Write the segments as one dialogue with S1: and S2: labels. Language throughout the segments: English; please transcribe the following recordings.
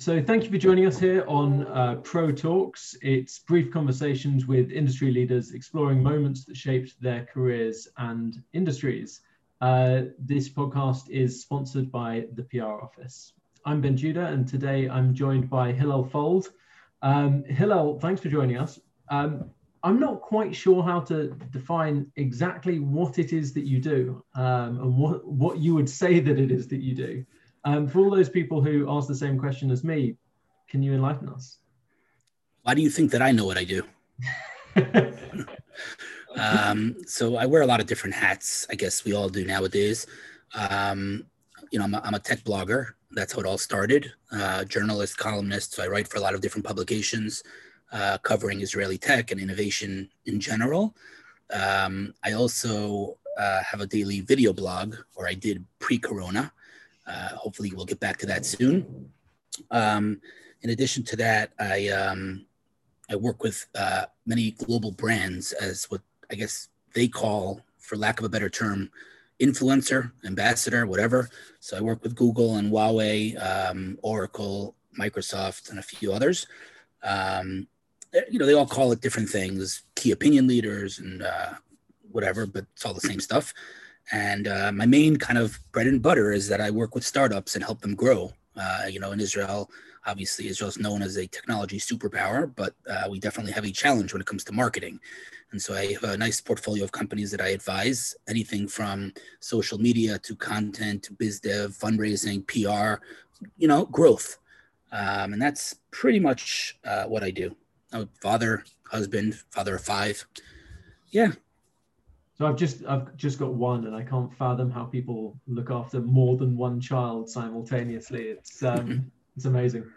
S1: So thank you for joining us here on uh, Pro Talks. It's brief conversations with industry leaders exploring moments that shaped their careers and industries. Uh, this podcast is sponsored by the PR Office. I'm Ben Judah, and today I'm joined by Hillel Fuld. Um, Hillel, thanks for joining us. Um, I'm not quite sure how to define exactly what it is that you do um, and what, what you would say that it is that you do. Um, for all those people who ask the same question as me, can you enlighten us?
S2: Why do you think that I know what I do? um, so I wear a lot of different hats. I guess we all do nowadays. Um, you know, I'm a, I'm a, tech blogger. That's how it all started. Uh, journalist, columnist. So I write for a lot of different publications uh, covering Israeli tech and innovation in general. Um, I also uh, have a daily video blog, or I did pre-corona. Uh, hopefully, we'll get back to that soon. Um, in addition to that, I um, I work with uh, many global brands as what I guess they call, for lack of a better term, influencer, ambassador, whatever. So I work with Google and Huawei, um, Oracle, Microsoft, and a few others. Um, you know, they all call it different things, key opinion leaders and uh, whatever, but it's all the same stuff. And uh, my main kind of bread and butter is that I work with startups and help them grow. Uh, you know, in Israel, obviously, Israel is known as a technology superpower, but uh, we definitely have a challenge when it comes to marketing. And so I have a nice portfolio of companies that I advise, anything from social media to content to biz dev, fundraising, PR, you know, growth. Um, and that's pretty much uh, what I do. I'm father, husband, father of five. Yeah,
S1: so I've just I've just got one, and I can't fathom how people look after more than one child simultaneously. It's um, it's amazing.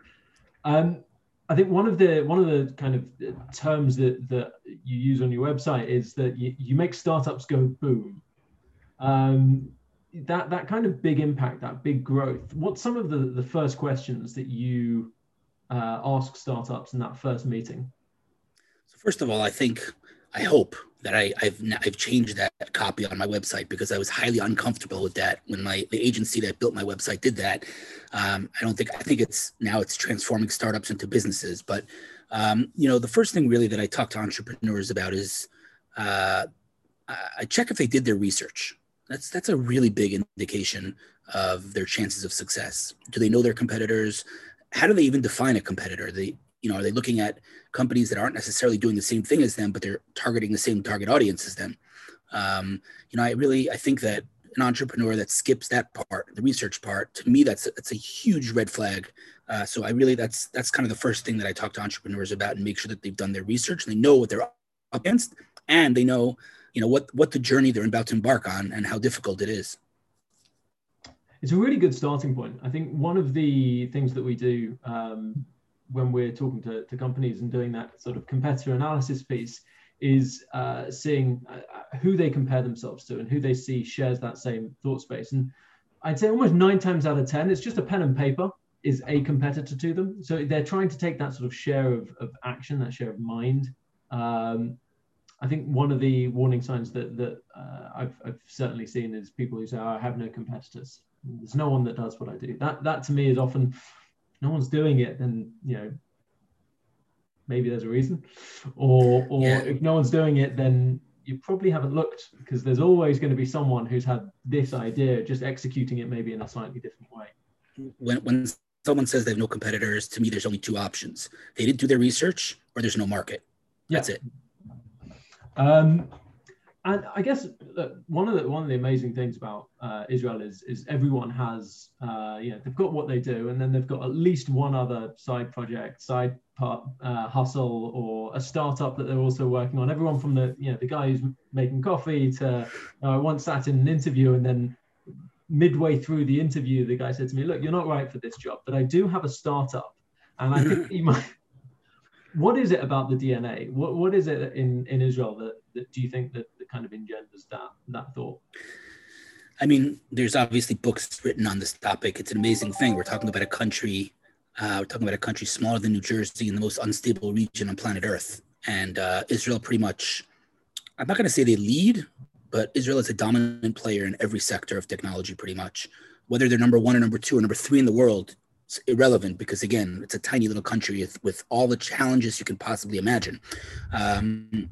S1: Um, I think one of the one of the kind of terms that that you use on your website is that you, you make startups go boom. Um, that that kind of big impact, that big growth. What's some of the the first questions that you uh, ask startups in that first meeting?
S2: So first of all, I think I hope that I, have I've changed that copy on my website because I was highly uncomfortable with that when my the agency that built my website did that. Um, I don't think I think it's now it's transforming startups into businesses. But um, you know, the first thing really that I talk to entrepreneurs about is uh, I check if they did their research. That's that's a really big indication of their chances of success. Do they know their competitors? How do they even define a competitor? They you know, are they looking at companies that aren't necessarily doing the same thing as them, but they're targeting the same target audience as them? Um, you know, I really I think that an entrepreneur that skips that part, the research part, to me that's that's a huge red flag. Uh, so I really that's that's kind of the first thing that I talk to entrepreneurs about and make sure that they've done their research and they know what they're up against and they know you know what what the journey they're about to embark on and how difficult it is.
S1: It's a really good starting point. I think one of the things that we do um, when we're talking to, to companies and doing that sort of competitor analysis piece is uh, seeing uh, who they compare themselves to and who they see shares that same thought space. And I'd say almost nine times out of 10, it's just a pen and paper is a competitor to them. So they're trying to take that sort of share of, of action, that share of mind. Um, I think one of the warning signs that, that uh, I've, I've certainly seen is people who say, oh, I have no competitors. There's no one that does what I do. That, that to me is often no one's doing it, then you know maybe there's a reason. Or or yeah. if no one's doing it, then you probably haven't looked because there's always going to be someone who's had this idea, just executing it maybe in a slightly different way.
S2: When when someone says they have no competitors, to me there's only two options. They didn't do their research or there's no market. That's it.
S1: Um, and I guess look, one of the one of the amazing things about uh, Israel is is everyone has uh, you know they've got what they do, and then they've got at least one other side project, side part uh, hustle, or a startup that they're also working on. Everyone from the you know the guy who's making coffee to uh, I once sat in an interview, and then midway through the interview, the guy said to me, "Look, you're not right for this job, but I do have a startup, and I think you might." What is it about the DNA? What what is it in in Israel that, that do you think that that kind of engenders that that thought?
S2: I mean, there's obviously books written on this topic. It's an amazing thing. We're talking about a country, uh, we're talking about a country smaller than New Jersey in the most unstable region on planet Earth. And uh, Israel pretty much, I'm not going to say they lead, but Israel is a dominant player in every sector of technology pretty much. Whether they're number one or number two or number three in the world, it's irrelevant because again, it's a tiny little country with, with all the challenges you can possibly imagine. Um,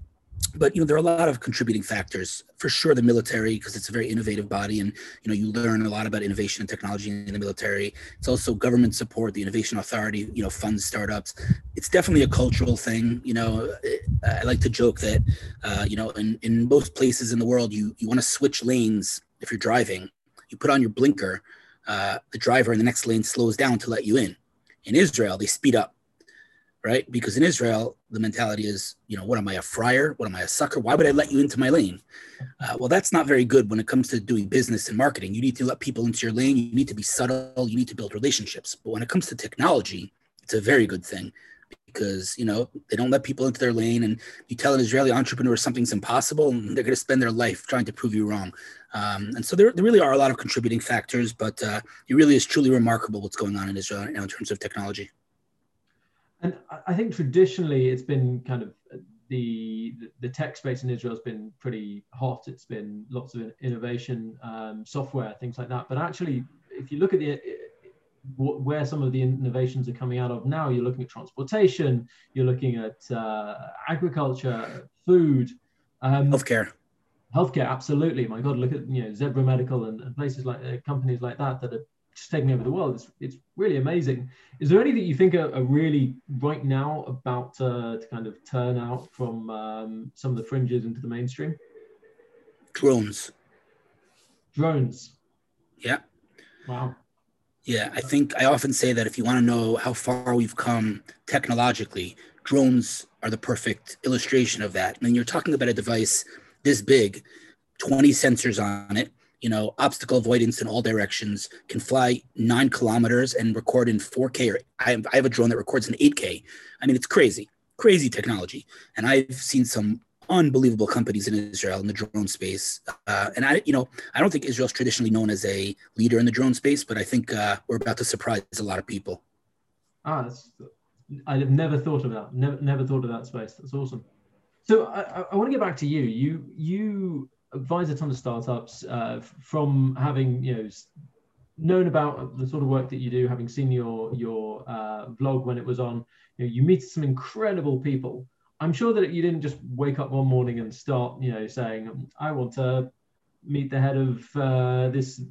S2: but you know there are a lot of contributing factors. For sure the military because it's a very innovative body and you know you learn a lot about innovation and technology in the military. It's also government support the innovation authority you know funds startups. It's definitely a cultural thing you know. I like to joke that uh, you know in, in most places in the world you you want to switch lanes if you're driving. You put on your blinker uh, the driver in the next lane slows down to let you in in israel they speed up right? Because in Israel, the mentality is, you know, what am I, a friar? What am I, a sucker? Why would I let you into my lane? Uh, well, that's not very good when it comes to doing business and marketing. You need to let people into your lane. You need to be subtle. You need to build relationships. But when it comes to technology, it's a very good thing because, you know, they don't let people into their lane. And you tell an Israeli entrepreneur something's impossible and they're going to spend their life trying to prove you wrong. Um, and so there, there really are a lot of contributing factors, but uh, it really is truly remarkable what's going on in Israel in terms of technology.
S1: And I think traditionally it's been kind of the the tech space in Israel has been pretty hot. It's been lots of innovation, um, software, things like that. But actually, if you look at the where some of the innovations are coming out of now, you're looking at transportation, you're looking at uh, agriculture, food,
S2: um, healthcare.
S1: Healthcare, absolutely. My God, look at you know Zebra Medical and, and places like uh, companies like that that are just taking over the world. It's, it's really amazing. Is there anything you think are, are really right now about uh, to kind of turn out from um, some of the fringes into the mainstream?
S2: Drones.
S1: Drones.
S2: Yeah.
S1: Wow.
S2: Yeah, I think I often say that if you want to know how far we've come technologically, drones are the perfect illustration of that. And you're talking about a device this big, 20 sensors on it, you know, obstacle avoidance in all directions, can fly nine kilometers and record in 4K. Or I have, I have a drone that records in 8K. I mean, it's crazy, crazy technology. And I've seen some unbelievable companies in Israel in the drone space. Uh, and I, you know, I don't think Israel's traditionally known as a leader in the drone space, but I think uh, we're about to surprise a lot of people.
S1: Ah, that's, I've never thought of that. Never, never thought of that space. That's awesome. So I, I want to get back to you. You, you advise a ton of startups uh, from having you know known about the sort of work that you do, having seen your your uh, vlog when it was on. You know, you meet some incredible people. I'm sure that you didn't just wake up one morning and start, you know, saying, "I want to meet the head of uh, this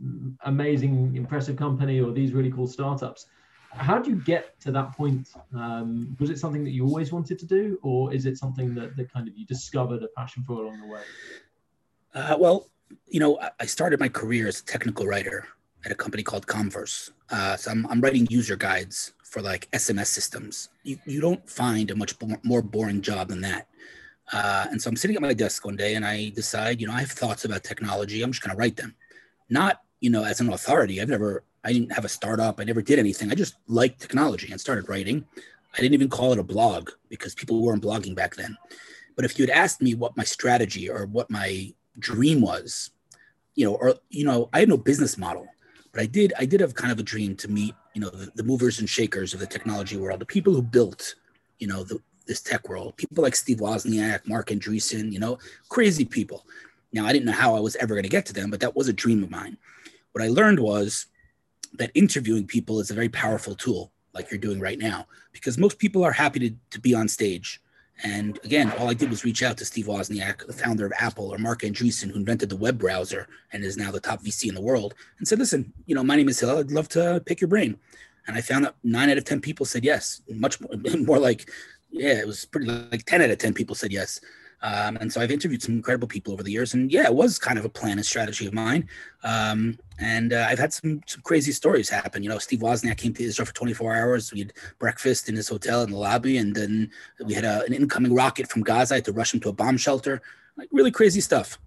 S1: amazing, impressive company or these really cool startups." How do you get to that point? Um, was it something that you always wanted to do, or is it something that, that kind of you discovered a passion for along the way?
S2: Uh, well, you know, I started my career as a technical writer at a company called Comverse. Uh, so I'm, I'm writing user guides for like SMS systems. You, you don't find a much more boring job than that. Uh, and so I'm sitting at my desk one day and I decide, you know, I have thoughts about technology. I'm just going to write them. Not, you know, as an authority. I've never, I didn't have a startup. I never did anything. I just liked technology and started writing. I didn't even call it a blog because people weren't blogging back then. But if you had asked me what my strategy or what my dream was, you know, or you know, I had no business model, but I did I did have kind of a dream to meet, you know, the, the movers and shakers of the technology world, the people who built, you know, the, this tech world, people like Steve Wozniak, Marc Andreessen, you know, crazy people. Now I didn't know how I was ever going to get to them, but that was a dream of mine. What I learned was that interviewing people is a very powerful tool, like you're doing right now, because most people are happy to, to be on stage and again, all I did was reach out to Steve Wozniak, the founder of Apple, or Marc Andreessen, who invented the web browser and is now the top VC in the world, and said, "Listen, you know, my name is Hill. I'd love to pick your brain." And I found that nine out of ten people said yes. Much more, more like, yeah, it was pretty like ten out of ten people said yes. Um, and so I've interviewed some incredible people over the years, and yeah, it was kind of a plan and strategy of mine. Um, and uh, I've had some, some crazy stories happen. You know, Steve Wozniak came to Israel for 24 hours. We had breakfast in his hotel in the lobby, and then we had a, an incoming rocket from Gaza. I had to rush him to a bomb shelter. Like really crazy stuff.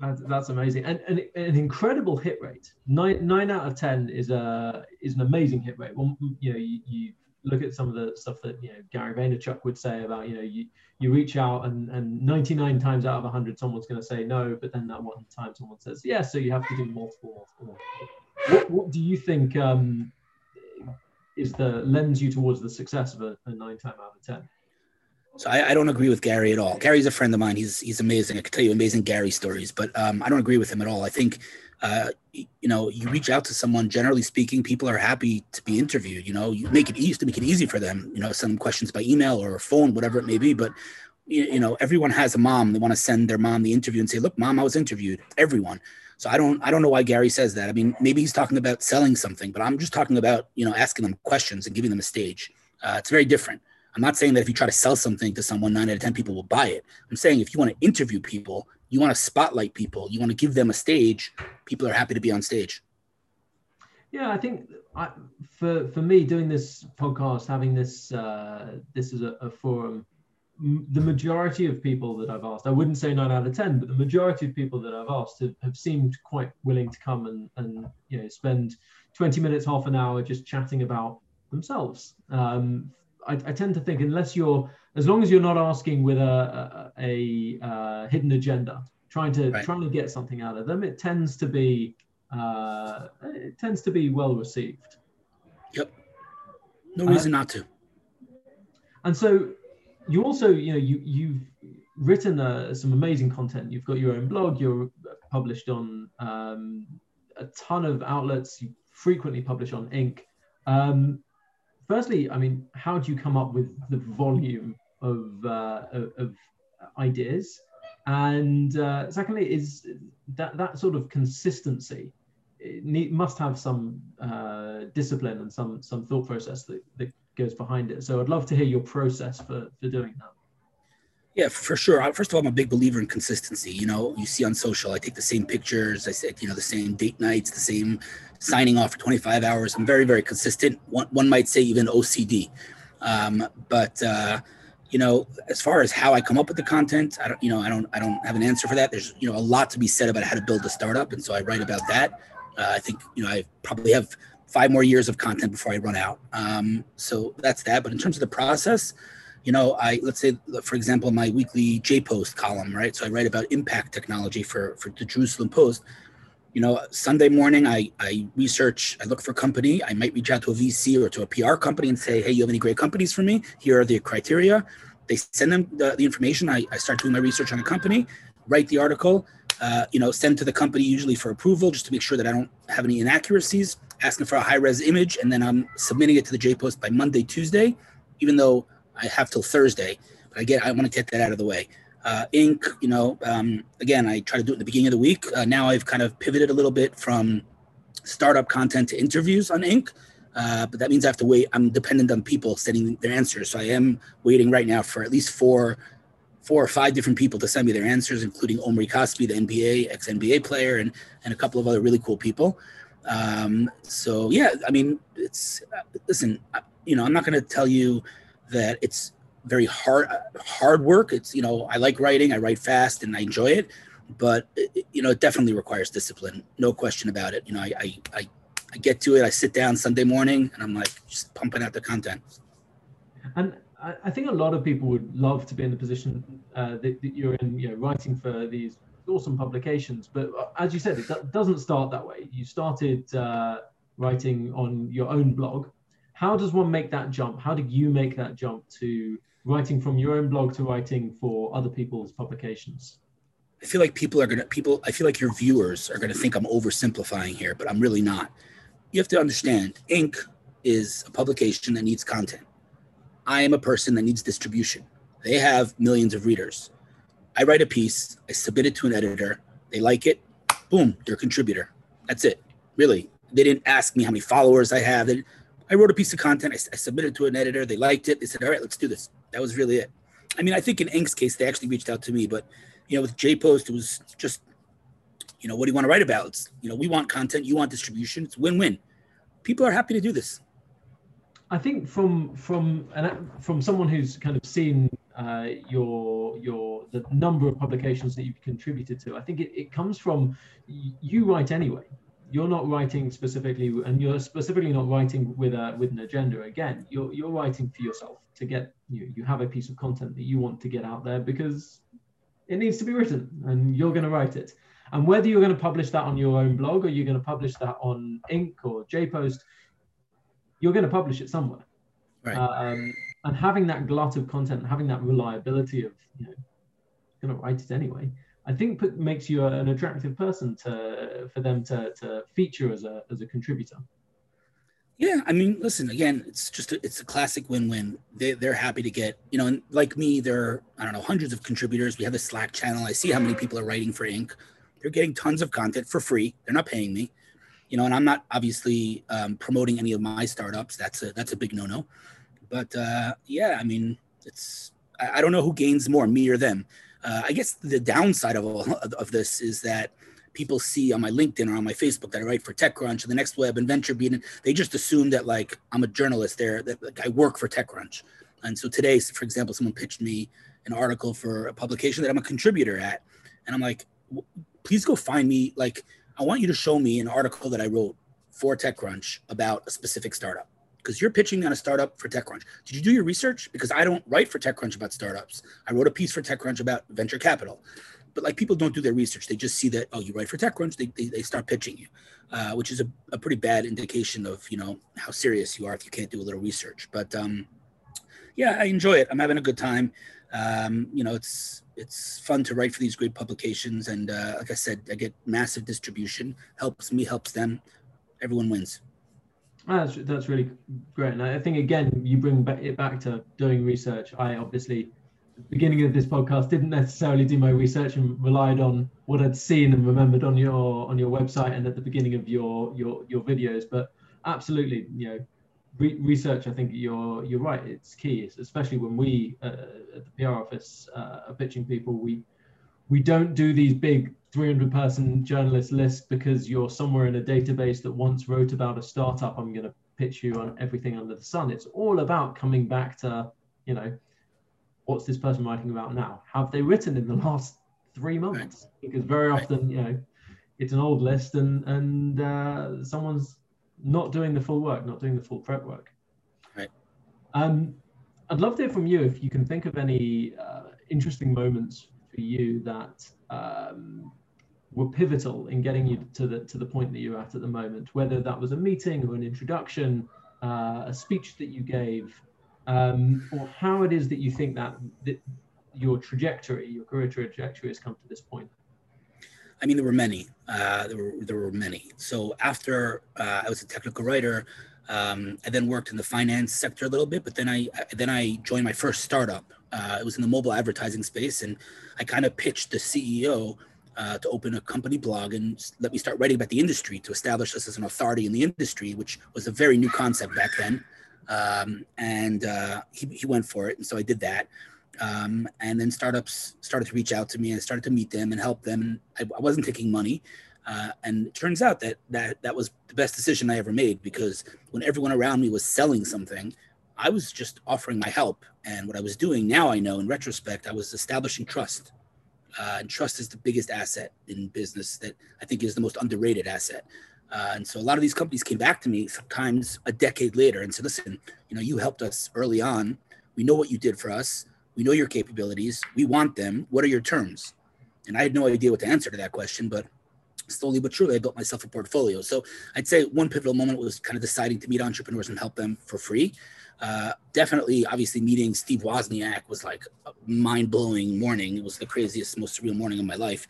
S1: That's, amazing, and, and an incredible hit rate. Nine nine out of ten is a is an amazing hit rate. Well, you know, you, you look at some of the stuff that you know Gary Vaynerchuk would say about you know you you reach out and and 99 times out of 100 someone's going to say no but then that one time someone says yes so you have to do multiple multiple, What, what do you think um, is the lends you towards the success of a, a nine time out of 10
S2: so I, I, don't agree with Gary at all. Gary's a friend of mine. He's he's amazing. I could tell you amazing Gary stories, but um, I don't agree with him at all. I think uh, you know you reach out to someone generally speaking people are happy to be interviewed you know you make it easy to make it easy for them you know send them questions by email or phone whatever it may be but you, know everyone has a mom they want to send their mom the interview and say look mom i was interviewed everyone. So i don't i don't know why gary says that. I mean maybe he's talking about selling something but i'm just talking about you know asking them questions and giving them a stage. Uh, it's very different. I'm not saying that if you try to sell something to someone nine out of ten people will buy it. I'm saying if you want to interview people you want to spotlight people. You want to give them a stage. People are happy to be on stage.
S1: Yeah i think I, for for me doing this podcast having this uh, this is a, a forum the majority of people that I've asked, I wouldn't say nine out of 10, but the majority of people that I've asked have, have seemed quite willing to come and, and, you know, spend 20 minutes, half an hour just chatting about themselves. Um, I, I, tend to think unless you're as long as you're not asking with a, a, a uh, hidden agenda, trying to right. trying to get something out of them, it tends to be uh, it tends to be well received.
S2: Yep. No reason uh, not to.
S1: And so you also, you know, you you've written uh, some amazing content. You've got your own blog. You're published on um, a ton of outlets. You frequently publish on Inc. Um, firstly, I mean, how do you come up with the volume of, uh, of, ideas? And uh, secondly, is that that sort of consistency need, must have some uh, discipline and some some thought process that, that goes behind it. So I'd love to hear your process for for doing that.
S2: Yeah, for sure. First of all, I'm a big believer in consistency. You know, you see on social, I take the same pictures. I said, you know, the same date nights, the same signing off for 25 hours. I'm very, very consistent. One, one might say even OCD. Um, but uh, you know, as far as how I come up with the content, I don't, you know, I don't, I don't have an answer for that. There's, you know, a lot to be said about how to build a startup, and so I write about that. Uh, I think, you know, I probably have five more years of content before I run out. Um, so that's that. But in terms of the process, you know, I let's say, for example, my weekly J Post column, right? So I write about impact technology for for the Jerusalem Post. You know, Sunday morning, I I research, I look for company. I might reach out to a VC or to a PR company and say, hey, you have any great companies for me? Here are the criteria. They send them the, the information. I, I start doing my research on a company, write the article, uh, you know, send to the company usually for approval, just to make sure that I don't have any inaccuracies. Asking for a high res image, and then I'm submitting it to the J Post by Monday, Tuesday, even though I have till Thursday. But I get I want to get that out of the way. Uh, Inc. You know, um, again, I try to do it at the beginning of the week. Uh, now I've kind of pivoted a little bit from startup content to interviews on Inc. Uh, but that means I have to wait. I'm dependent on people sending their answers. So I am waiting right now for at least four, four or five different people to send me their answers, including Omri Caspi, the NBA ex NBA player, and and a couple of other really cool people. Um, so yeah, I mean, it's uh, listen. You know, I'm not going to tell you that it's very hard hard work. It's you know I like writing. I write fast and I enjoy it, but it, you know it definitely requires discipline. No question about it. You know I, I I I get to it. I sit down Sunday morning and I'm like just pumping out the content.
S1: And I think a lot of people would love to be in the position uh, that, that, you're in, you know, writing for these awesome publications. But uh, as you said, it doesn't start that way. You started uh, writing on your own blog how does one make that jump? How did you make that jump to writing from your own blog to writing for other people's publications?
S2: I feel like people are gonna people. I feel like your viewers are gonna think I'm oversimplifying here, but I'm really not. You have to understand, Inc. is a publication that needs content. I am a person that needs distribution. They have millions of readers. I write a piece, I submit it to an editor, they like it, boom, they're a contributor. That's it. Really. They didn't ask me how many followers I have. They, I wrote a piece of content. I, I, submitted to an editor. They liked it. They said, "All right, let's do this." That was really it. I mean, I think in Inc's case, they actually reached out to me, but you know, with J Post, it was just, you know, what do you want to write about? It's, you know, we want content, you want distribution. It's win-win. People are happy to do this.
S1: I think from from an, from someone who's kind of seen uh, your your the number of publications that you've contributed to, I think it, it comes from you write anyway you're not writing specifically and you're specifically not writing with a with an agenda. Again you're you're writing for yourself to get you you have a piece of content that you want to get out there because it needs to be written and you're going to write it. And whether you're going to publish that on your own blog or you're going to publish that on Inc or jpost you're going to publish it somewhere. Right. um, and having that glut of content having that reliability of you know going to write it anyway I think put, makes you an attractive person to for them to, to feature as a as a contributor.
S2: Yeah, I mean, listen, again, it's just a, it's a classic win-win. They they're happy to get, you know, and like me, there are I don't know hundreds of contributors. We have a Slack channel. I see how many people are writing for Inc. They're getting tons of content for free. They're not paying me, you know, and I'm not obviously um, promoting any of my startups. That's a that's a big no-no. But uh, yeah, I mean, it's I, I don't know who gains more, me or them. Uh, I guess the downside of all of this is that people see on my LinkedIn or on my Facebook that I write for TechCrunch and the Next Web and VentureBeat, and they just assume that like I'm a journalist there, that like I work for TechCrunch. And so today, for example, someone pitched me an article for a publication that I'm a contributor at, and I'm like, please go find me. Like, I want you to show me an article that I wrote for TechCrunch about a specific startup because you're pitching on a startup for TechCrunch. Did you do your research? Because I don't write for TechCrunch about startups. I wrote a piece for TechCrunch about venture capital. But like people don't do their research. They just see that, oh, you write for TechCrunch, they, they, they start pitching you, uh, which is a, a pretty bad indication of, you know, how serious you are if you can't do a little research. But um, yeah, I enjoy it. I'm having a good time. Um, you know, it's it's fun to write for these great publications. And uh, like I said, I get massive distribution, helps me, helps them. Everyone wins.
S1: That's that's really great, and I think again you bring it back to doing research. I obviously, beginning of this podcast, didn't necessarily do my research and relied on what I'd seen and remembered on your on your website and at the beginning of your your your videos. But absolutely, you know, re- research. I think you're you're right. It's key, especially when we uh, at the PR office uh, are pitching people. We we don't do these big 300 person journalist list because you're somewhere in a database that once wrote about a startup i'm going to pitch you on everything under the sun. It's all about coming back to you know what's this person writing about now? Have they written in the last three months? Because very often you know it's an old list and and uh, someone's not doing the full work not doing the full prep work.
S2: Right.
S1: Um i'd love to hear from you if you can think of any uh, interesting moments for you that um, were pivotal in getting you to the to the point that you're at at the moment, whether that was a meeting or an introduction, uh, a speech that you gave, um, or how it is that you think that, that your trajectory, your career trajectory, has come to this point.
S2: I mean, there were many. Uh, there were there were many. So after uh, I was a technical writer, um, I then worked in the finance sector a little bit, but then I then I joined my first startup. Uh, it was in the mobile advertising space, and I kind of pitched the CEO uh, to open a company blog and let me start writing about the industry to establish us as an authority in the industry, which was a very new concept back then. Um, and uh, he, he went for it. And so I did that. Um, and then startups started to reach out to me and I started to meet them and help them. And I, I wasn't taking money. Uh, and it turns out that, that that was the best decision I ever made because when everyone around me was selling something, I was just offering my help. And what I was doing now, I know in retrospect, I was establishing trust uh, and trust is the biggest asset in business that I think is the most underrated asset. Uh, and so a lot of these companies came back to me sometimes a decade later and said, listen, you know, you helped us early on. We know what you did for us. We know your capabilities. We want them. What are your terms? And I had no idea what to answer to that question, but slowly but surely I built myself a portfolio. So I'd say one pivotal moment was kind of deciding to meet entrepreneurs and help them for free. Uh, definitely, obviously, meeting Steve Wozniak was like a mind blowing morning. It was the craziest, most surreal morning of my life.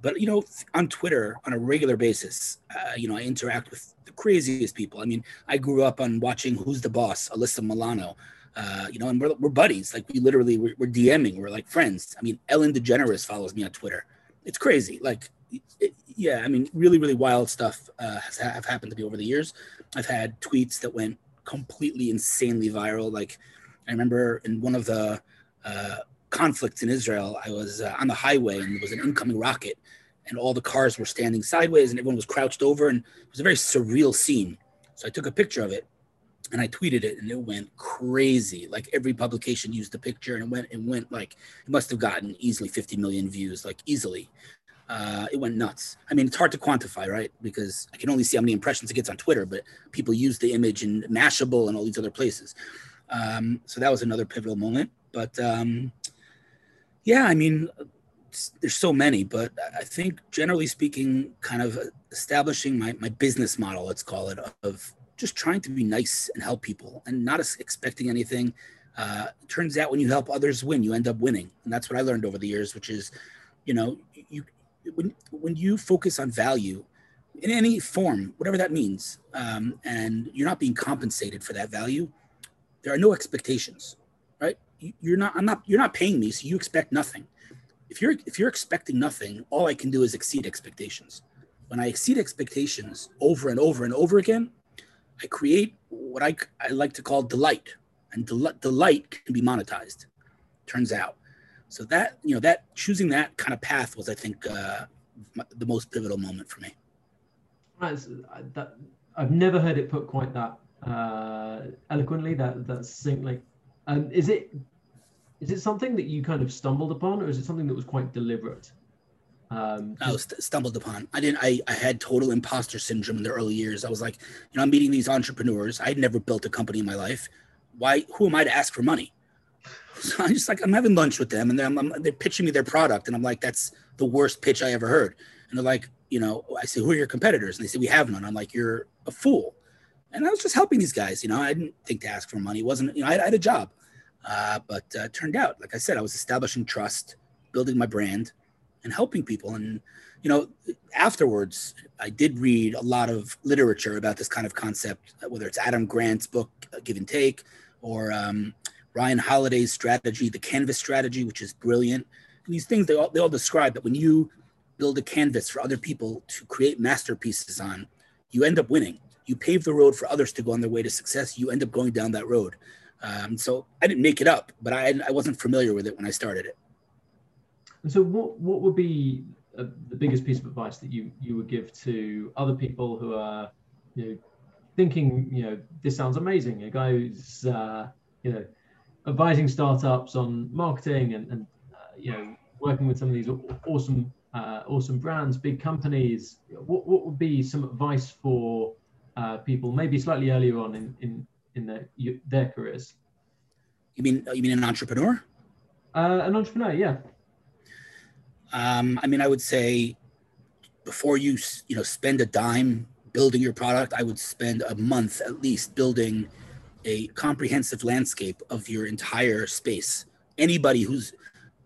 S2: But, you know, on Twitter on a regular basis, uh, you know, I interact with the craziest people. I mean, I grew up on watching Who's the Boss, Alyssa Milano. Uh, you know, and we're, we're buddies. Like we literally we're, we're, DMing. We're like friends. I mean, Ellen DeGeneres follows me on Twitter. It's crazy. Like, it, yeah, I mean, really, really wild stuff uh, has have happened to me over the years. I've had tweets that went completely insanely viral. Like I remember in one of the uh, conflicts in Israel, I was uh, on the highway and there was an incoming rocket, and all the cars were standing sideways and everyone was crouched over, and it was a very surreal scene. So I took a picture of it and I tweeted it, and it went crazy. Like every publication used the picture, and it went, and went like it must have gotten easily 50 million views, like easily uh, it went nuts. I mean, it's hard to quantify, right? Because I can only see how many impressions it gets on Twitter, but people use the image in Mashable and all these other places. Um, so that was another pivotal moment. But um, yeah, I mean, there's so many, but I think generally speaking, kind of establishing my, my business model, let's call it, of just trying to be nice and help people and not expecting anything. Uh, turns out when you help others win, you end up winning. And that's what I learned over the years, which is you know, you when when you focus on value in any form, whatever that means, um, and you're not being compensated for that value, there are no expectations, right? You're not. I'm not. You're not paying me, so you expect nothing. If you're if you're expecting nothing, all I can do is exceed expectations. When I exceed expectations over and over and over again, I create what I, I like to call delight, and del- delight can be monetized. Turns out, so that you know that choosing that kind of path was, I think, uh, the most pivotal moment for me.
S1: Right, that, I've never heard it put quite that uh, eloquently. That that succinctly. Um, is it is it something that you kind of stumbled upon, or is it something that was quite deliberate?
S2: Um, I was stumbled upon. I didn't. I, I had total imposter syndrome in the early years. I was like, you know, I'm meeting these entrepreneurs. I'd never built a company in my life. Why? Who am I to ask for money? So I'm just like, I'm having lunch with them, and they're, I'm, they're pitching me their product, and I'm like, that's the worst pitch I ever heard. And they're like, you know, I say, who are your competitors? And they say, we have none. I'm like, you're a fool. And I was just helping these guys. You know, I didn't think to ask for money. It wasn't, you know, I, I had a job, uh, but uh, turned out, like I said, I was establishing trust, building my brand and helping people. And, you know, afterwards, I did read a lot of literature about this kind of concept, whether it's Adam Grant's book, uh, Give and Take, or um, Ryan Holiday's strategy, the Canvas strategy, which is brilliant. And these things, they all, they all describe that when you build a canvas for other people to create masterpieces on, you end up winning. You pave the road for others to go on their way to success. You end up going down that road. Um, so I didn't make it up, but I, I wasn't familiar with it when I started it.
S1: And so, what what would be uh, the biggest piece of advice that you you would give to other people who are, you know, thinking, you know, this sounds amazing. A guy who's, uh, you know, advising startups on marketing and, and uh, you know, working with some of these awesome uh, awesome brands, big companies. What what would be some advice for uh, people, maybe slightly earlier on in in in their their careers?
S2: You mean you mean an entrepreneur?
S1: Uh, an entrepreneur, yeah.
S2: Um, I mean, I would say before you you know spend a dime building your product, I would spend a month at least building a comprehensive landscape of your entire space. Anybody who's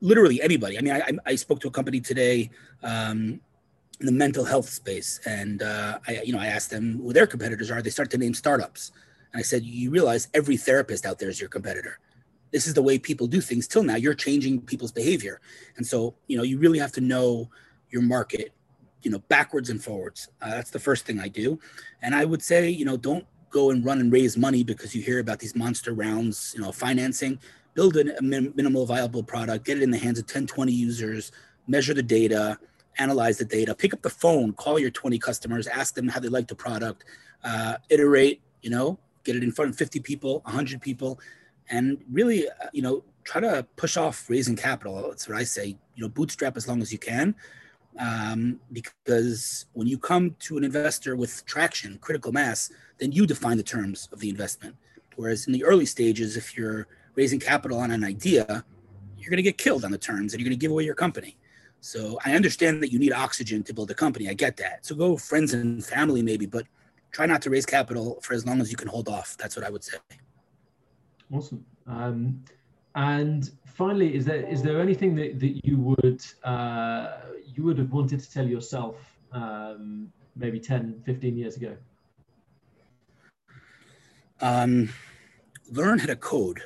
S2: literally anybody. I mean, I, I spoke to a company today um, in the mental health space, and uh, I you know I asked them who their competitors are. They start to name startups, and I said, you realize every therapist out there is your competitor this is the way people do things till now you're changing people's behavior and so you know you really have to know your market you know backwards and forwards uh, that's the first thing i do and i would say you know don't go and run and raise money because you hear about these monster rounds you know financing build a min- minimal viable product get it in the hands of 10 20 users measure the data analyze the data pick up the phone call your 20 customers ask them how they like the product uh, iterate you know get it in front of 50 people 100 people and really, uh, you know, try to push off raising capital. That's what I say. You know, bootstrap as long as you can, um, because when you come to an investor with traction, critical mass, then you define the terms of the investment. Whereas in the early stages, if you're raising capital on an idea, you're going to get killed on the terms, and you're going to give away your company. So I understand that you need oxygen to build a company. I get that. So go friends and family maybe, but try not to raise capital for as long as you can hold off. That's what I would say.
S1: Awesome. Um, and finally, is there is there anything that, that you would uh, you would have wanted to tell yourself um, maybe 10, 15 years ago?
S2: Um, learn how to code.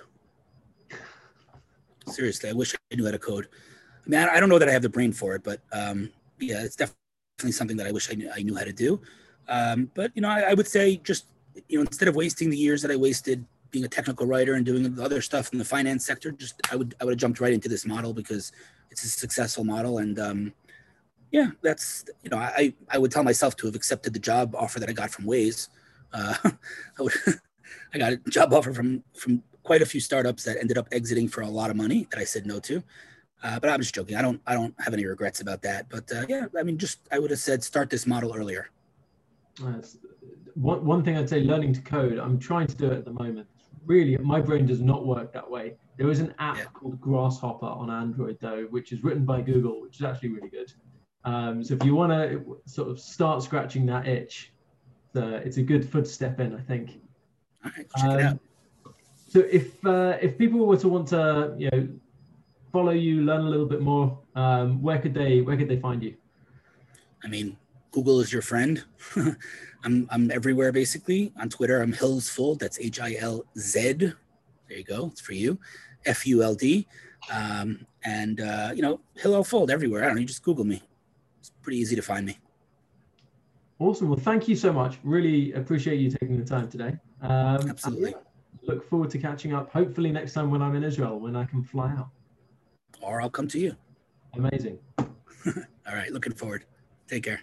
S2: Seriously, I wish I knew how to code. I mean, I, don't know that I have the brain for it, but um, yeah, it's definitely something that I wish I knew, I knew how to do. Um, but you know, I, I would say just you know, instead of wasting the years that I wasted being a technical writer and doing the other stuff in the finance sector, just I would I would have jumped right into this model because it's a successful model. And um, yeah, that's you know I I would tell myself to have accepted the job offer that I got from Waze. Uh, I would I got a job offer from from quite a few startups that ended up exiting for a lot of money that I said no to. Uh, but I'm just joking. I don't I don't have any regrets about that. But uh, yeah, I mean, just I would have said start this model earlier.
S1: one, one thing I'd say learning to code, I'm trying to do it at the moment really my brain does not work that way. There is an app yeah. called Grasshopper on Android though, which is written by Google, which is actually really good. Um, so if you want to sort of start scratching that itch, uh, it's a good footstep in, I think.
S2: All right, check um, it out.
S1: So if uh, if people were to want to, you know, follow you, learn a little bit more, um, where could they where could they find you?
S2: I mean, Google is your friend. I'm I'm everywhere basically. On Twitter, I'm Hilz Fuld. That's H I L Z. There you go. It's for you. F U L D. Um, and uh, you know, Hillel Fuld everywhere. I don't know. You just Google me. It's pretty easy to find me.
S1: Awesome. Well, thank you so much. Really appreciate you taking the time today.
S2: Um, Absolutely.
S1: Look forward to catching up. Hopefully next time when I'm in Israel, when I can fly out.
S2: Or I'll come to you.
S1: Amazing.
S2: All right. Looking forward. Take care.